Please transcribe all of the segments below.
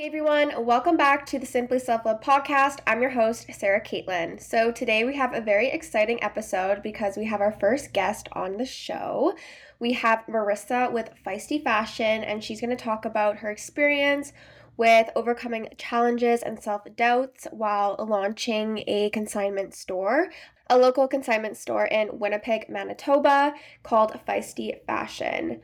Hey everyone, welcome back to the Simply Self Love podcast. I'm your host, Sarah Kaitlin. So today we have a very exciting episode because we have our first guest on the show. We have Marysa with Feisty Fashion, and she's going to talk about her experience with overcoming challenges and self doubts while launching a consignment store, a local consignment store in Winnipeg, Manitoba called Feisty Fashion.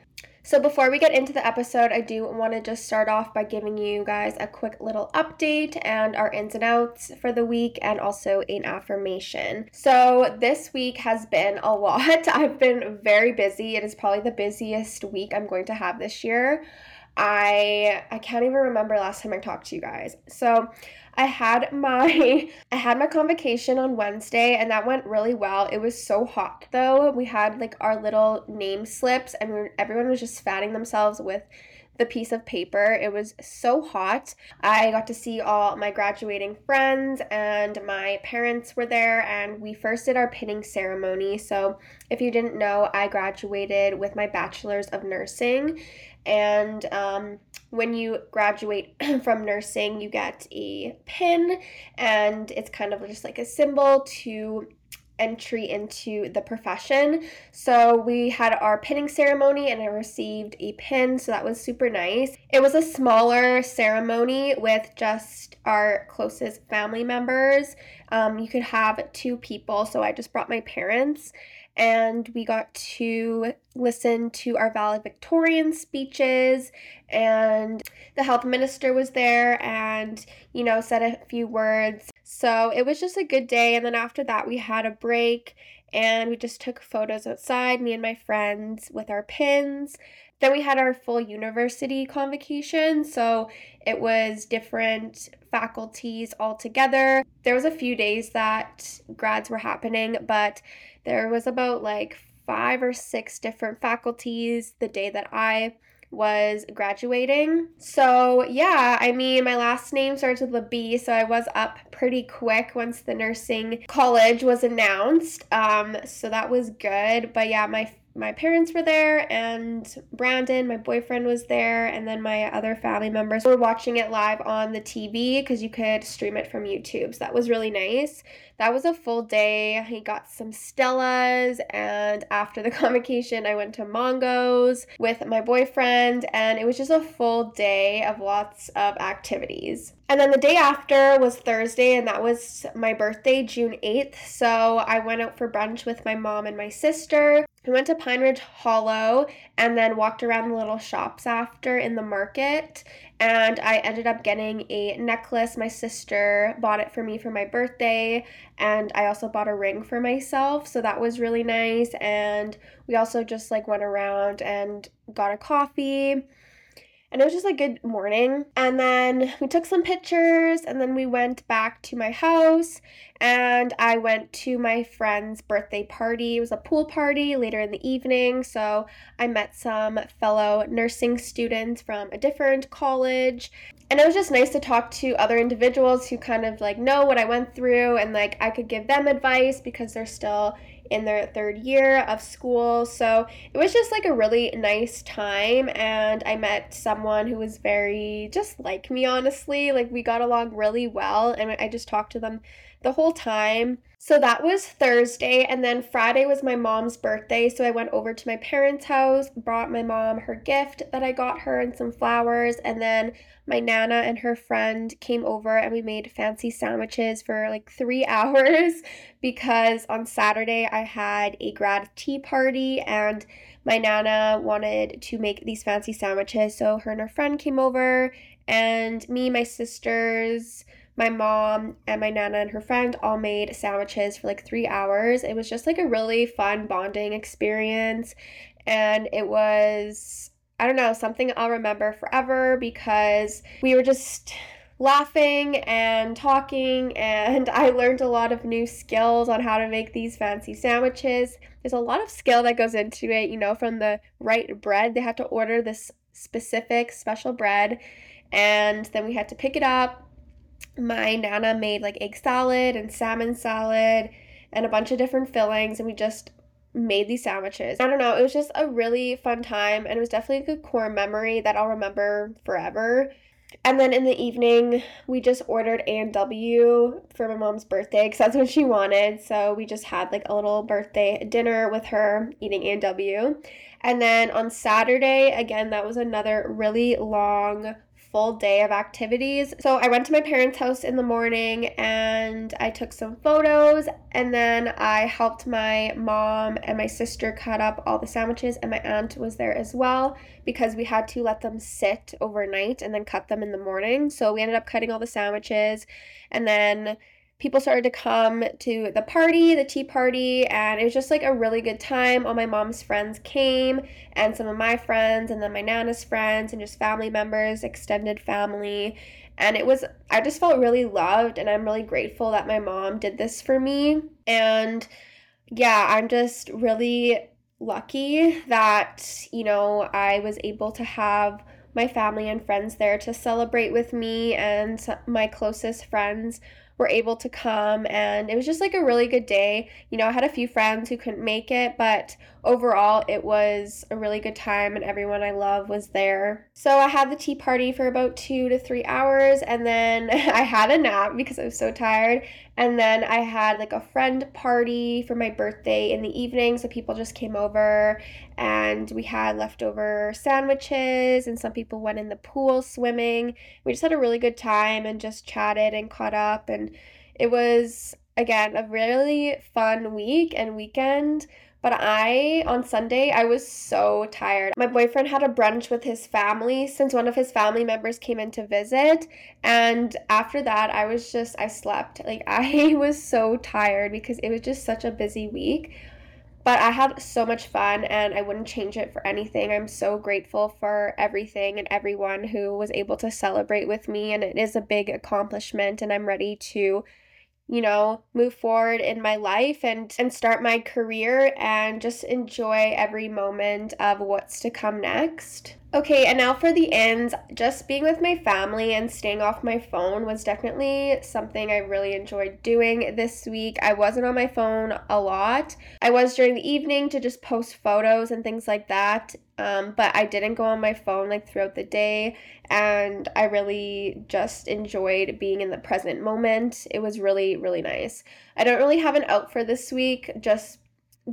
So, before we get into the episode, I do want to just start off by giving you guys a quick little update and our ins and outs for the week, and also an affirmation. So, this week has been a lot. I've been very busy. It is probably the busiest week I'm going to have this year. I I can't even remember last time I talked to you guys. So I had my I had my convocation on Wednesday and that went really well. It was so hot though. We had like our little name slips and we were, everyone was just fatting themselves with the piece of paper. It was so hot. I got to see all my graduating friends and my parents were there and we first did our pinning ceremony. So, if you didn't know, I graduated with my bachelor's of nursing and um, when you graduate from nursing, you get a pin, and it's kind of just like a symbol to entry into the profession. So we had our pinning ceremony and I received a pin, so that was super nice. It was a smaller ceremony with just our closest family members. Um, you could have two people, so I just brought my parents and we got to listen to our valedictorian speeches and the health minister was there and you know said a few words. So it was just a good day and then after that we had a break and we just took photos outside me and my friends with our pins. Then we had our full university convocation so it was different faculties all together there was a few days that grads were happening but there was about like five or six different faculties the day that I was graduating. So, yeah, I mean, my last name starts with a B, so I was up pretty quick once the nursing college was announced. Um, so that was good. But yeah, my my parents were there and Brandon, my boyfriend, was there, and then my other family members were watching it live on the TV because you could stream it from YouTube. So that was really nice. That was a full day. He got some Stellas, and after the convocation, I went to Mongo's with my boyfriend, and it was just a full day of lots of activities. And then the day after was Thursday, and that was my birthday, June 8th. So I went out for brunch with my mom and my sister. We went to Pine Ridge Hollow and then walked around the little shops after in the market. And I ended up getting a necklace. My sister bought it for me for my birthday. And I also bought a ring for myself. So that was really nice. And we also just like went around and got a coffee and it was just a good morning. And then we took some pictures and then we went back to my house and I went to my friend's birthday party. It was a pool party later in the evening. So I met some fellow nursing students from a different college. And it was just nice to talk to other individuals who kind of like know what I went through and like I could give them advice because they're still in their third year of school. So it was just like a really nice time. And I met someone who was very just like me, honestly. Like we got along really well. And I just talked to them the whole time. So that was Thursday, and then Friday was my mom's birthday. So I went over to my parents' house, brought my mom her gift that I got her and some flowers, and then my nana and her friend came over and we made fancy sandwiches for like three hours because on Saturday I had a grad tea party and my nana wanted to make these fancy sandwiches. So her and her friend came over, and me, my sisters, my mom and my nana and her friend all made sandwiches for like three hours. It was just like a really fun bonding experience. And it was, I don't know, something I'll remember forever because we were just laughing and talking, and I learned a lot of new skills on how to make these fancy sandwiches. There's a lot of skill that goes into it, you know, from the right bread. They had to order this specific special bread, and then we had to pick it up my nana made like egg salad and salmon salad and a bunch of different fillings and we just made these sandwiches. I don't know, it was just a really fun time and it was definitely a good core memory that I'll remember forever. And then in the evening, we just ordered A&W for my mom's birthday because that's what she wanted. So we just had like a little birthday dinner with her eating A&W. And then on Saturday, again, that was another really long full day of activities. So I went to my parents' house in the morning and I took some photos and then I helped my mom and my sister cut up all the sandwiches and my aunt was there as well because we had to let them sit overnight and then cut them in the morning. So we ended up cutting all the sandwiches and then people started to come to the party, the tea party, and it was just like a really good time. All my mom's friends came, and some of my friends, and then my nana's friends, and just family members, extended family. And it was, I just felt really loved, and I'm really grateful that my mom did this for me. And yeah, I'm just really lucky that, you know, I was able to have my family and friends there to celebrate with me and my closest friends were able to come and it was just like a really good day. You know, I had a few friends who couldn't make it, but overall it was a really good time and everyone I love was there. So I had the tea party for about 2 to 3 hours and then I had a nap because I was so tired and then I had like a friend party for my birthday in the evening so people just came over and we had leftover sandwiches and some people went in the pool swimming. We just had a really good time and just chatted and caught up and it was again a really fun week and weekend. But I, on Sunday, I was so tired. My boyfriend had a brunch with his family since one of his family members came in to visit. And after that, I was just, I slept. Like, I was so tired because it was just such a busy week. But I had so much fun and I wouldn't change it for anything. I'm so grateful for everything and everyone who was able to celebrate with me. And it is a big accomplishment, and I'm ready to you know move forward in my life and and start my career and just enjoy every moment of what's to come next okay and now for the ends just being with my family and staying off my phone was definitely something i really enjoyed doing this week i wasn't on my phone a lot i was during the evening to just post photos and things like that um, but I didn't go on my phone like throughout the day, and I really just enjoyed being in the present moment. It was really, really nice. I don't really have an out for this week, just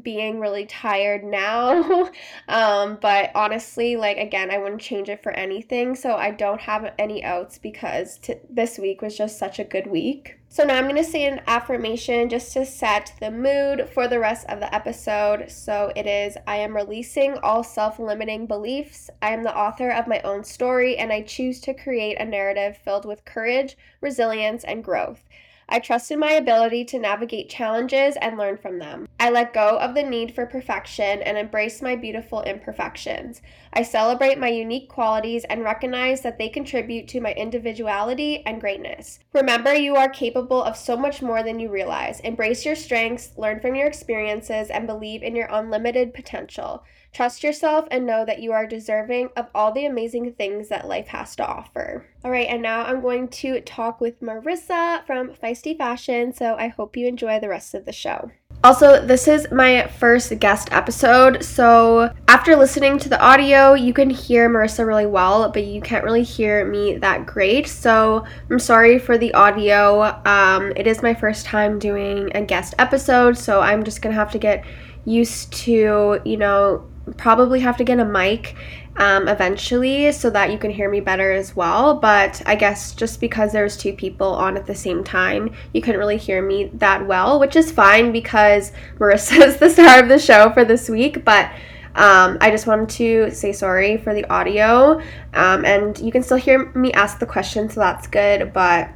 being really tired now. um, but honestly, like again, I wouldn't change it for anything. So I don't have any outs because t- this week was just such a good week. So now I'm going to say an affirmation just to set the mood for the rest of the episode. So it is I am releasing all self limiting beliefs. I am the author of my own story, and I choose to create a narrative filled with courage, resilience, and growth. I trust in my ability to navigate challenges and learn from them. I let go of the need for perfection and embrace my beautiful imperfections. I celebrate my unique qualities and recognize that they contribute to my individuality and greatness. Remember, you are capable of so much more than you realize. Embrace your strengths, learn from your experiences, and believe in your unlimited potential. Trust yourself and know that you are deserving of all the amazing things that life has to offer. All right, and now I'm going to talk with Marysa from Feisty Fashion, so I hope you enjoy the rest of the show. Also, this is my first guest episode, so after listening to the audio, you can hear Marysa really well, but you can't really hear me that great. So I'm sorry for the audio. Um, it is my first time doing a guest episode, so I'm just gonna have to get used to, you know, probably have to get a mic um, eventually so that you can hear me better as well. But I guess just because there's two people on at the same time, you couldn't really hear me that well, which is fine because Marysa is the star of the show for this week. But um, I just wanted to say sorry for the audio. Um, and you can still hear me ask the question, so that's good. But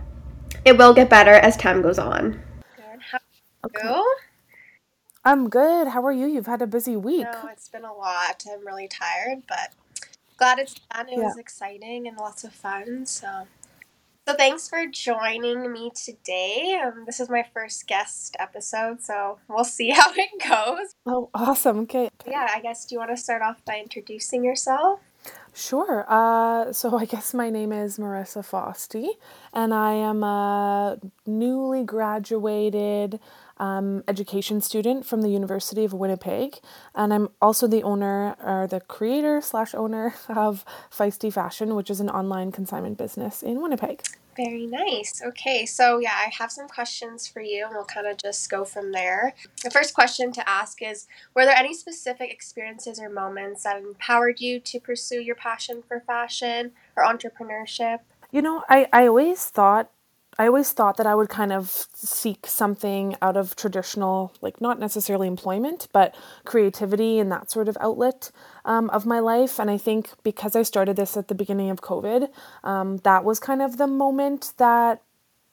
it will get better as time goes on. Okay. I'm good. How are you? You've had a busy week. No, it's been a lot. I'm really tired, but glad it's done. It yeah. was exciting and lots of fun. So, so thanks for joining me today. Um, this is my first guest episode, so we'll see how it goes. Oh, awesome. Okay. Yeah, I guess do you want to start off by introducing yourself? Sure. Uh, so I guess my name is Marysa Fosty, and I am a newly graduated um, education student from the University of Winnipeg, and I'm also the owner or the creator slash owner of Feisty Fashion, which is an online consignment business in Winnipeg. Very nice. Okay, so yeah, I have some questions for you, and we'll kind of just go from there. The first question to ask is Were there any specific experiences or moments that empowered you to pursue your passion for fashion or entrepreneurship? You know, I, I always thought I always thought that I would kind of seek something out of traditional, like not necessarily employment, but creativity and that sort of outlet um, of my life. And I think because I started this at the beginning of COVID, um, that was kind of the moment that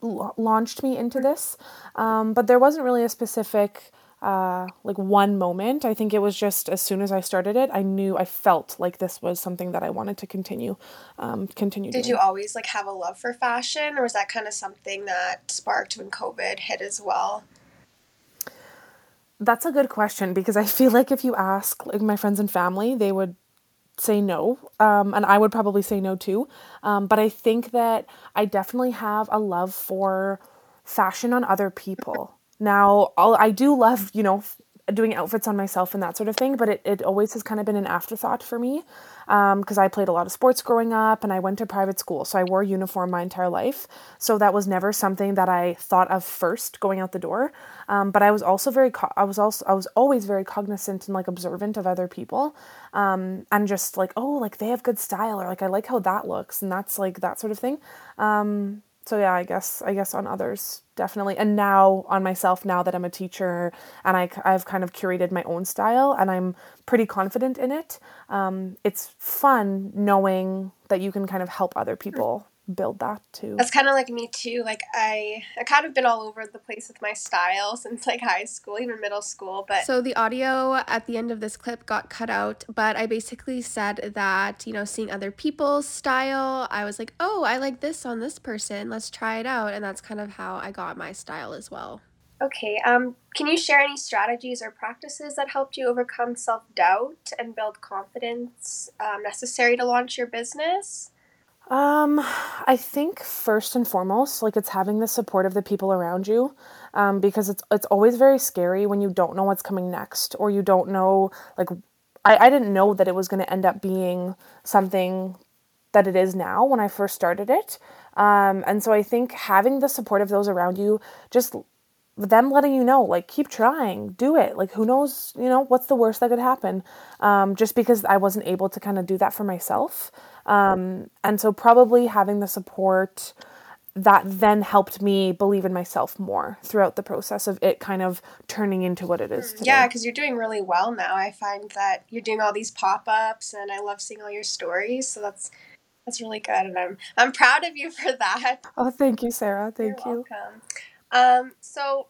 launched me into this. Um, but there wasn't really a specific uh, like one moment. I think it was just as soon as I started it, I knew I felt like this was something that I wanted to continue. Um, continue. Did doing. you always like have a love for fashion, or was that kind of something that sparked when COVID hit as well? That's a good question because I feel like if you ask like my friends and family, they would say no, um, and I would probably say no too. Um, but I think that I definitely have a love for fashion on other people. Now, I'll, I do love, you know, doing outfits on myself and that sort of thing, but it, it always has kind of been an afterthought for me because um, I played a lot of sports growing up and I went to private school. So I wore uniform my entire life. So that was never something that I thought of first going out the door. Um, but I was also very, co- I was also, I was always very cognizant and like observant of other people um, and just like, oh, like they have good style or like I like how that looks and that's like that sort of thing. Um, so yeah, I guess I guess on others definitely, and now on myself now that I'm a teacher and I I've kind of curated my own style and I'm pretty confident in it. Um, it's fun knowing that you can kind of help other people build that too. That's kind of like me too. Like I, I kind of been all over the place with my style since like high school, even middle school. But so the audio at the end of this clip got cut out. But I basically said that you know, seeing other people's style, I was like, oh, I like this on this person. Let's try it out, and that's kind of how I got my style as well. Okay. Um, can you share any strategies or practices that helped you overcome self doubt and build confidence um, necessary to launch your business? Um, I think first and foremost, like it's having the support of the people around you, um, because it's it's always very scary when you don't know what's coming next, or you don't know like I, I didn't know that it was going to end up being something that it is now when I first started it. Um, and so I think having the support of those around you, just them letting you know, like, keep trying, do it. Like, who knows, you know, what's the worst that could happen? Um, just because I wasn't able to kind of do that for myself. Um, and so, probably having the support that then helped me believe in myself more throughout the process of it kind of turning into what it is today. Yeah, because you're doing really well now. I find that you're doing all these pop ups, and I love seeing all your stories. So that's that's really good, and I'm I'm proud of you for that. Oh, thank you, Sarah. Thank you're you welcome. Um, so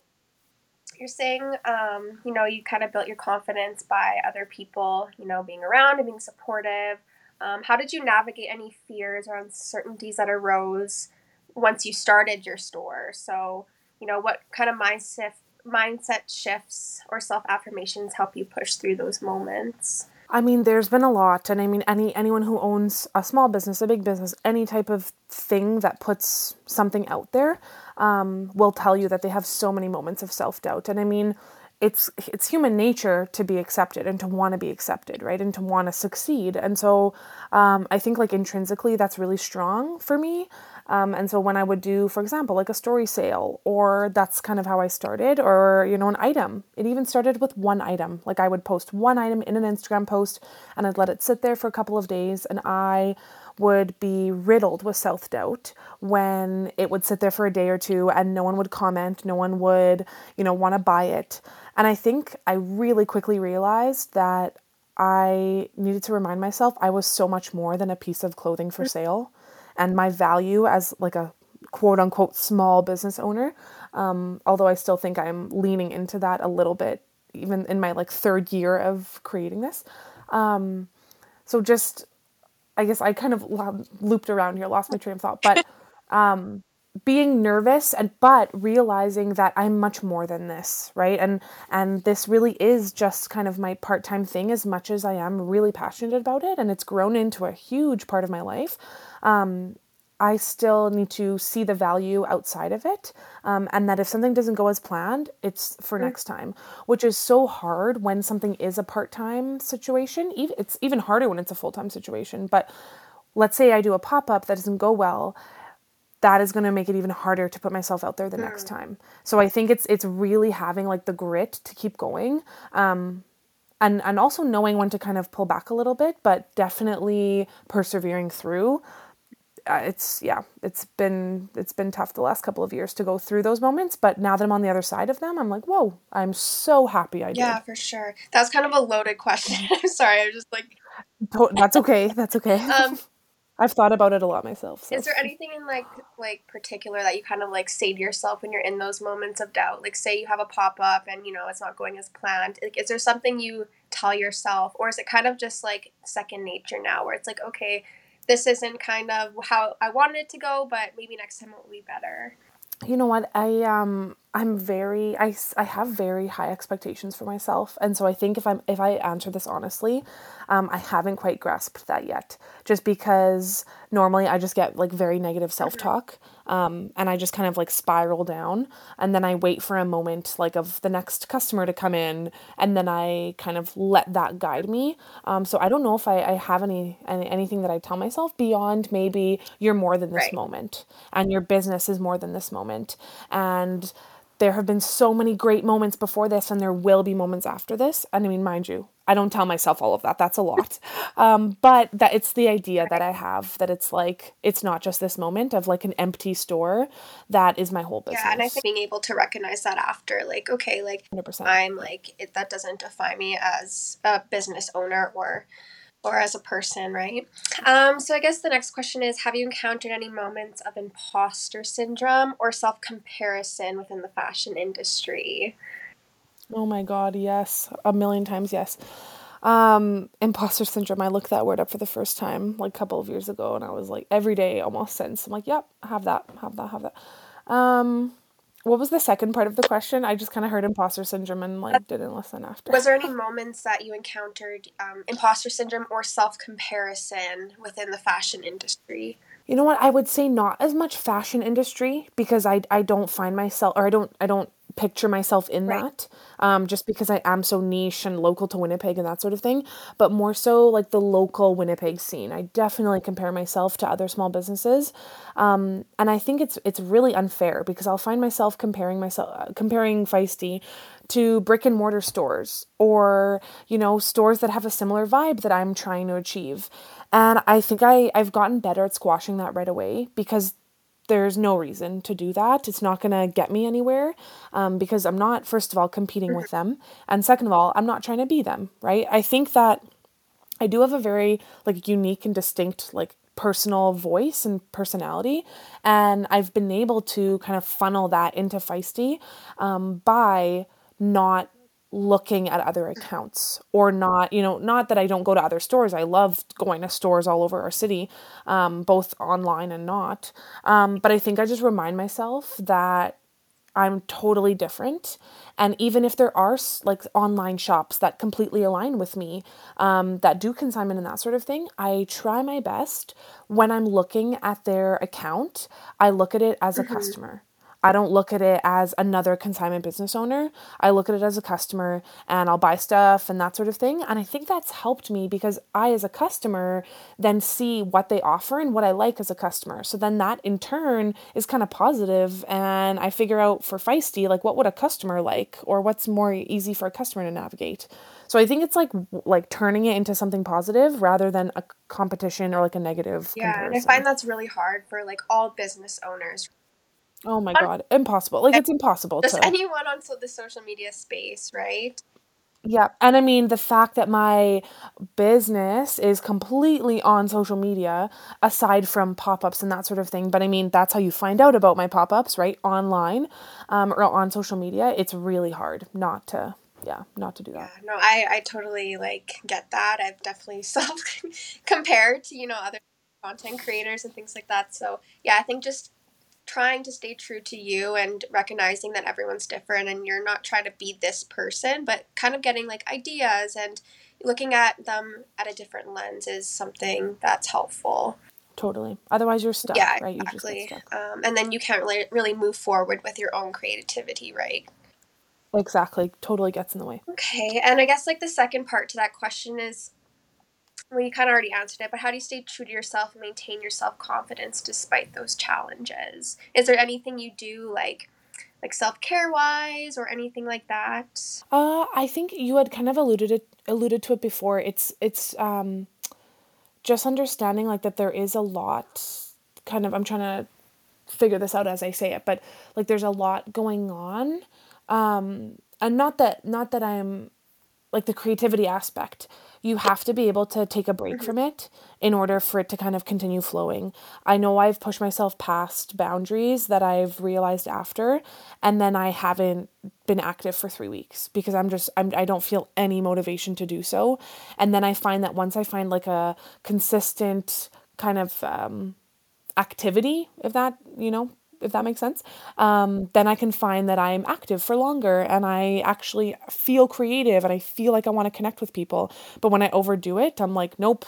you're saying, um, you know, you kind of built your confidence by other people, you know, being around and being supportive. Um, how did you navigate any fears or uncertainties that arose once you started your store? So, you know, what kind of mindset mindset shifts or self affirmations help you push through those moments? I mean, there's been a lot, and I mean, any anyone who owns a small business, a big business, any type of thing that puts something out there, um, will tell you that they have so many moments of self doubt. And I mean, it's it's human nature to be accepted and to want to be accepted, right, and to want to succeed. And so, um, I think like intrinsically, that's really strong for me. Um, and so when I would do, for example, like a story sale, or that's kind of how I started, or you know, an item. It even started with one item. Like I would post one item in an Instagram post, and I'd let it sit there for a couple of days, and I would be riddled with self doubt when it would sit there for a day or two and no one would comment, no one would, you know, want to buy it. And I think I really quickly realized that I needed to remind myself I was so much more than a piece of clothing for sale. And my value as like a quote unquote small business owner, um, although I still think I'm leaning into that a little bit, even in my like third year of creating this. Um, so just I guess I kind of looped around here, lost my train of thought, but um, being nervous and but realizing that I'm much more than this, right? And and this really is just kind of my part-time thing as much as I am really passionate about it and it's grown into a huge part of my life. Um, I still need to see the value outside of it. Um, and that if something doesn't go as planned, it's for mm-hmm. next time, which is so hard when something is a part time situation. It's even harder when it's a full time situation. But let's say I do a pop up that doesn't go well that is going to make it even harder to put myself out there the mm. next time. So I think it's it's really having like the grit to keep going. Um, and and also knowing when to kind of pull back a little bit, but definitely persevering through. Uh, it's yeah, it's been it's been tough the last couple of years to go through those moments, but now that I'm on the other side of them, I'm like, whoa, I'm so happy I did. Yeah, for sure. That's kind of a loaded question. I'm sorry, I was just like. That's okay. That's okay. um, I've thought about it a lot myself. So. Is there anything in like like particular that you kind of like say to yourself when you're in those moments of doubt? Like say you have a pop up and you know it's not going as planned. Like is there something you tell yourself or is it kind of just like second nature now where it's like okay, this isn't kind of how I wanted it to go, but maybe next time it will be better. You know what? I um I'm very I, I have very high expectations for myself. And so I think if I'm if I answer this honestly um, I haven't quite grasped that yet just because normally I just get like very negative self-talk um, and I just kind of like spiral down. And then I wait for a moment like of the next customer to come in and then I kind of let that guide me. Um, so I don't know if I, I have any, any anything that I tell myself beyond maybe you're more than this right. moment and your business is more than this moment. And there have been so many great moments before this and there will be moments after this. And i mean mind you i don't tell myself all of that. That's a lot. Um, but that it's the idea that i have that it's like it's not just this moment of like an empty store. That is my whole business yeah and i think being able to recognize that after like okay like 100%. i'm like it, that doesn't define me as a business owner or or as a person, right? Um, so I guess the next question is Have you encountered any moments of imposter syndrome or self comparison within the fashion industry? Oh my God, yes. A million times, yes. Um, imposter syndrome. I looked that word up for the first time like a couple of years ago, and I was like every day almost since. I'm like, yep, have that, have that, have that. Um, what was the second part of the question? I just kind of heard imposter syndrome and like didn't listen after. Was there any moments that you encountered um, imposter syndrome or self comparison within the fashion industry? You know what? I would say not as much fashion industry because I I don't find myself or I don't I don't picture myself in right. that um, just because I am so niche and local to Winnipeg and that sort of thing, but more so like the local Winnipeg scene. I definitely compare myself to other small businesses, um, and I think it's it's really unfair because I'll find myself comparing myself uh, comparing Feisty to brick and mortar stores or you know stores that have a similar vibe that I'm trying to achieve. And I think I, I've gotten better at squashing that right away because there's no reason to do that. It's not going to get me anywhere um, because I'm not, first of all, competing with them. And second of all, I'm not trying to be them, right? I think that I do have a very like unique and distinct like personal voice and personality and i've been able to kind of funnel that into feisty um, by not looking at other accounts or not you know not that i don't go to other stores. I love going to stores all over our city um, both online and not. Um, but i think i just remind myself that i'm totally different. And even if there are like online shops that completely align with me um, that do consignment and that sort of thing i try my best when i'm looking at their account i look at it as a mm-hmm. customer I don't look at it as another consignment business owner. I look at it as a customer and I'll buy stuff and that sort of thing. And I think that's helped me because I, as a customer, then see what they offer and what I like as a customer. So then that in turn is kind of positive and I figure out for Feisty, like what would a customer like or what's more easy for a customer to navigate. So I think it's like like turning it into something positive rather than a competition or like a negative. Yeah, comparison. and I find that's really hard for like all business owners Oh my god, impossible! Like it's impossible. Just to... anyone on so the social media space, right? Yeah, and I mean the fact that my business is completely on social media, aside from pop ups and that sort of thing. But I mean that's how you find out about my pop ups, right? Online, um, or on social media. It's really hard not to yeah, not to do that. Yeah, no, I I totally like get that. I've definitely self compared to you know other content creators and things like that. So yeah, I think just trying to stay true to you and recognizing that everyone's different and you're not trying to be this person, but kind of getting like ideas and looking at them at a different lens is something that's helpful. Totally. Otherwise, you're stuck. Yeah, right. Exactly. Um, and then you can't really really move forward with your own creativity, right? Exactly. Totally gets in the way. Okay. And I guess like the second part to that question is you kind of already answered it, but how do you stay true to yourself and maintain your self confidence despite those challenges? Is there anything you do like like self care wise or anything like that? Uh, I think you had kind of alluded it alluded to it before. It's it's um just understanding like that there is a lot kind of I'm trying to figure this out as I say it, but like there's a lot going on. Um and not that not that I'm like the creativity aspect you have to be able to take a break from it in order for it to kind of continue flowing. I know I've pushed myself past boundaries that I've realized after, and then I haven't been active for three weeks because I'm just I'm I don't feel any motivation to do so. And then I find that once I find like a consistent kind of um, activity, if that you know if that makes sense, um, then I can find that I'm active for longer and I actually feel creative and I feel like I want to connect with people. But when I overdo it, I'm like, nope,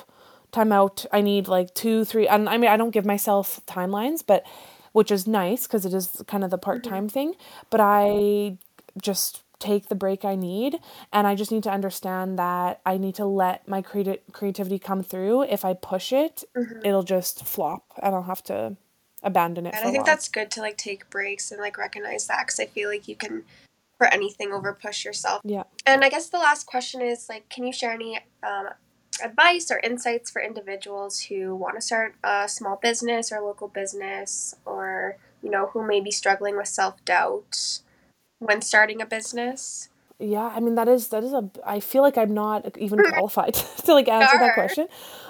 time out. I need like two, three. And I mean, I don't give myself timelines, but which is nice because it is kind of the part time mm-hmm. thing. But I just take the break I need and I just need to understand that I need to let my creati- creativity come through. If I push it, mm-hmm. it'll just flop and I'll have to abandon it. And I think that's good to like take breaks and like recognize that because I feel like you can for anything over push yourself. Yeah. And I guess the last question is like, can you share any um, advice or insights for individuals who want to start a small business or local business, or you know who may be struggling with self doubt when starting a business? Yeah, I mean that is that is a. I feel like I'm not even qualified to like answer that question,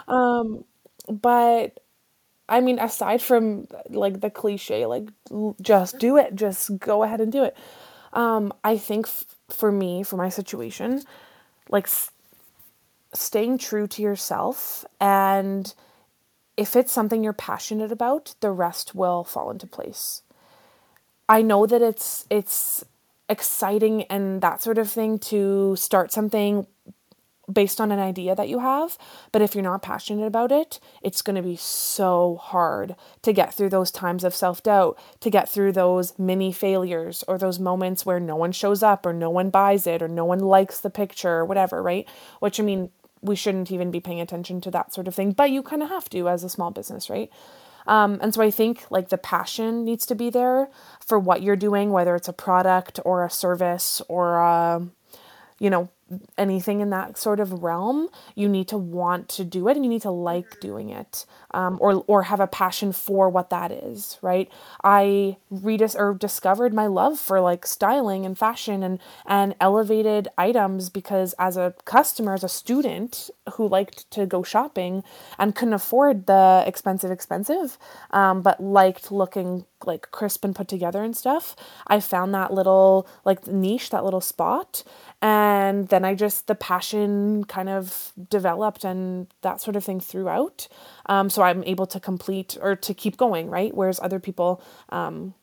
um, but I mean, aside from like the cliche, like just do it, just go ahead and do it. Um, I think f- for me, for my situation, like s- staying true to yourself and if it's something you're passionate about, the rest will fall into place. I know that it's it's exciting and that sort of thing to start something based on an idea that you have. But if you're not passionate about it, it's going to be so hard to get through those times of self doubt, to get through those mini failures or those moments where no one shows up or no one buys it or no one likes the picture or whatever, right? Which I mean, we shouldn't even be paying attention to that sort of thing, but you kind of have to as a small business, right? Um, and so I think like the passion needs to be there for what you're doing, whether it's a product or a service or a, you know, anything in that sort of realm, you need to want to do it and you need to like doing it, um, or or have a passion for what that is. Right? I redis or discovered my love for like styling and fashion and and elevated items because as a customer, as a student who liked to go shopping and couldn't afford the expensive expensive, um, but liked looking like crisp and put together and stuff, I found that little like niche, that little spot and then I just the passion kind of developed and that sort of thing throughout. Um, so I'm able to complete or to keep going, right? Whereas other people um,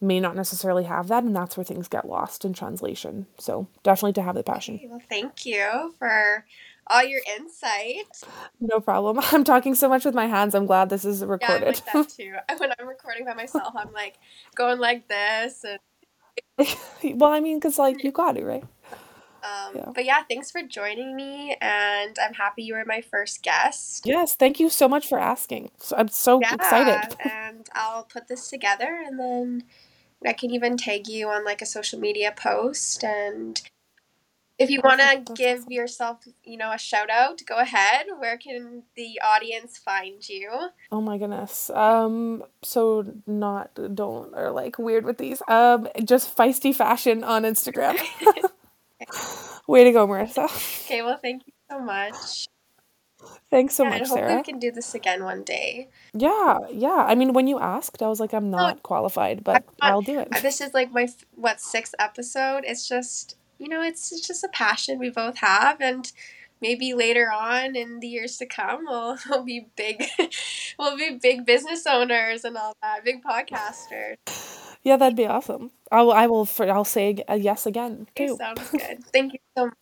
may not necessarily have that, and that's where things get lost in translation. So definitely to have the passion. Okay, well, thank you for all your insight. No problem. I'm talking so much with my hands. I'm glad this is recorded. Yeah, I'm like that too. When I'm recording by myself, I'm like going like this and. well, I mean, because like you got it right. Um, yeah. But yeah, thanks for joining me, and I'm happy you were my first guest. Yes, thank you so much for asking. I'm so yeah, excited. and I'll put this together, and then I can even tag you on like a social media post. And if you want to give awesome. yourself, you know, a shout out, go ahead. Where can the audience find you? Oh my goodness. Um, so not don't or like weird with these. Um, just feisty fashion on Instagram. Way to go, Marysa. Okay, well, thank you so much. Thanks so yeah, much, and Sarah. we can do this again one day. Yeah, yeah. I mean, when you asked, I was like, I'm not oh, qualified, but not, I'll do it. This is like my what sixth episode. It's just you know, it's, it's just a passion we both have, and maybe later on in the years to come we'll, we'll be big we'll be big business owners and all that big podcasters. Yeah that'd be awesome. I'll i will for i'll say a uh, yes again too. sounds good. Thank you so much.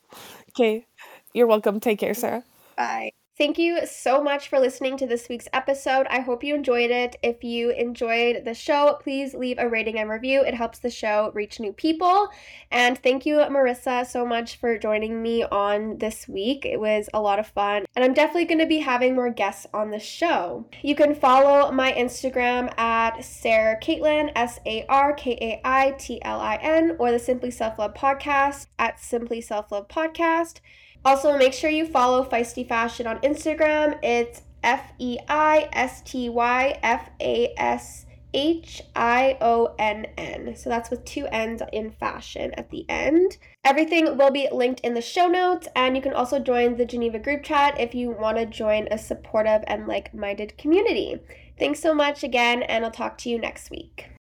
Okay. You're welcome. Take care sarah. Bye Thank you so much for listening to this week's episode. I hope you enjoyed it. If you enjoyed the show, please leave a rating and review. It helps the show reach new people. And thank you, Marysa, so much for joining me on this week. It was a lot of fun. And I'm definitely going to be having more guests on the show. You can follow my Instagram at Sarah Kaitlin, S A R K A I T L I N, or the Simply Self Love Podcast at Simply Self Love Podcast. Also, make sure you follow Feisty Fashion on Instagram. It's F E I S T Y F A S H I O N N. So that's with two N's in fashion at the end. Everything will be linked in the show notes, and you can also join the Geneva group chat if you want to join a supportive and like minded community. Thanks so much again, and I'll talk to you next week.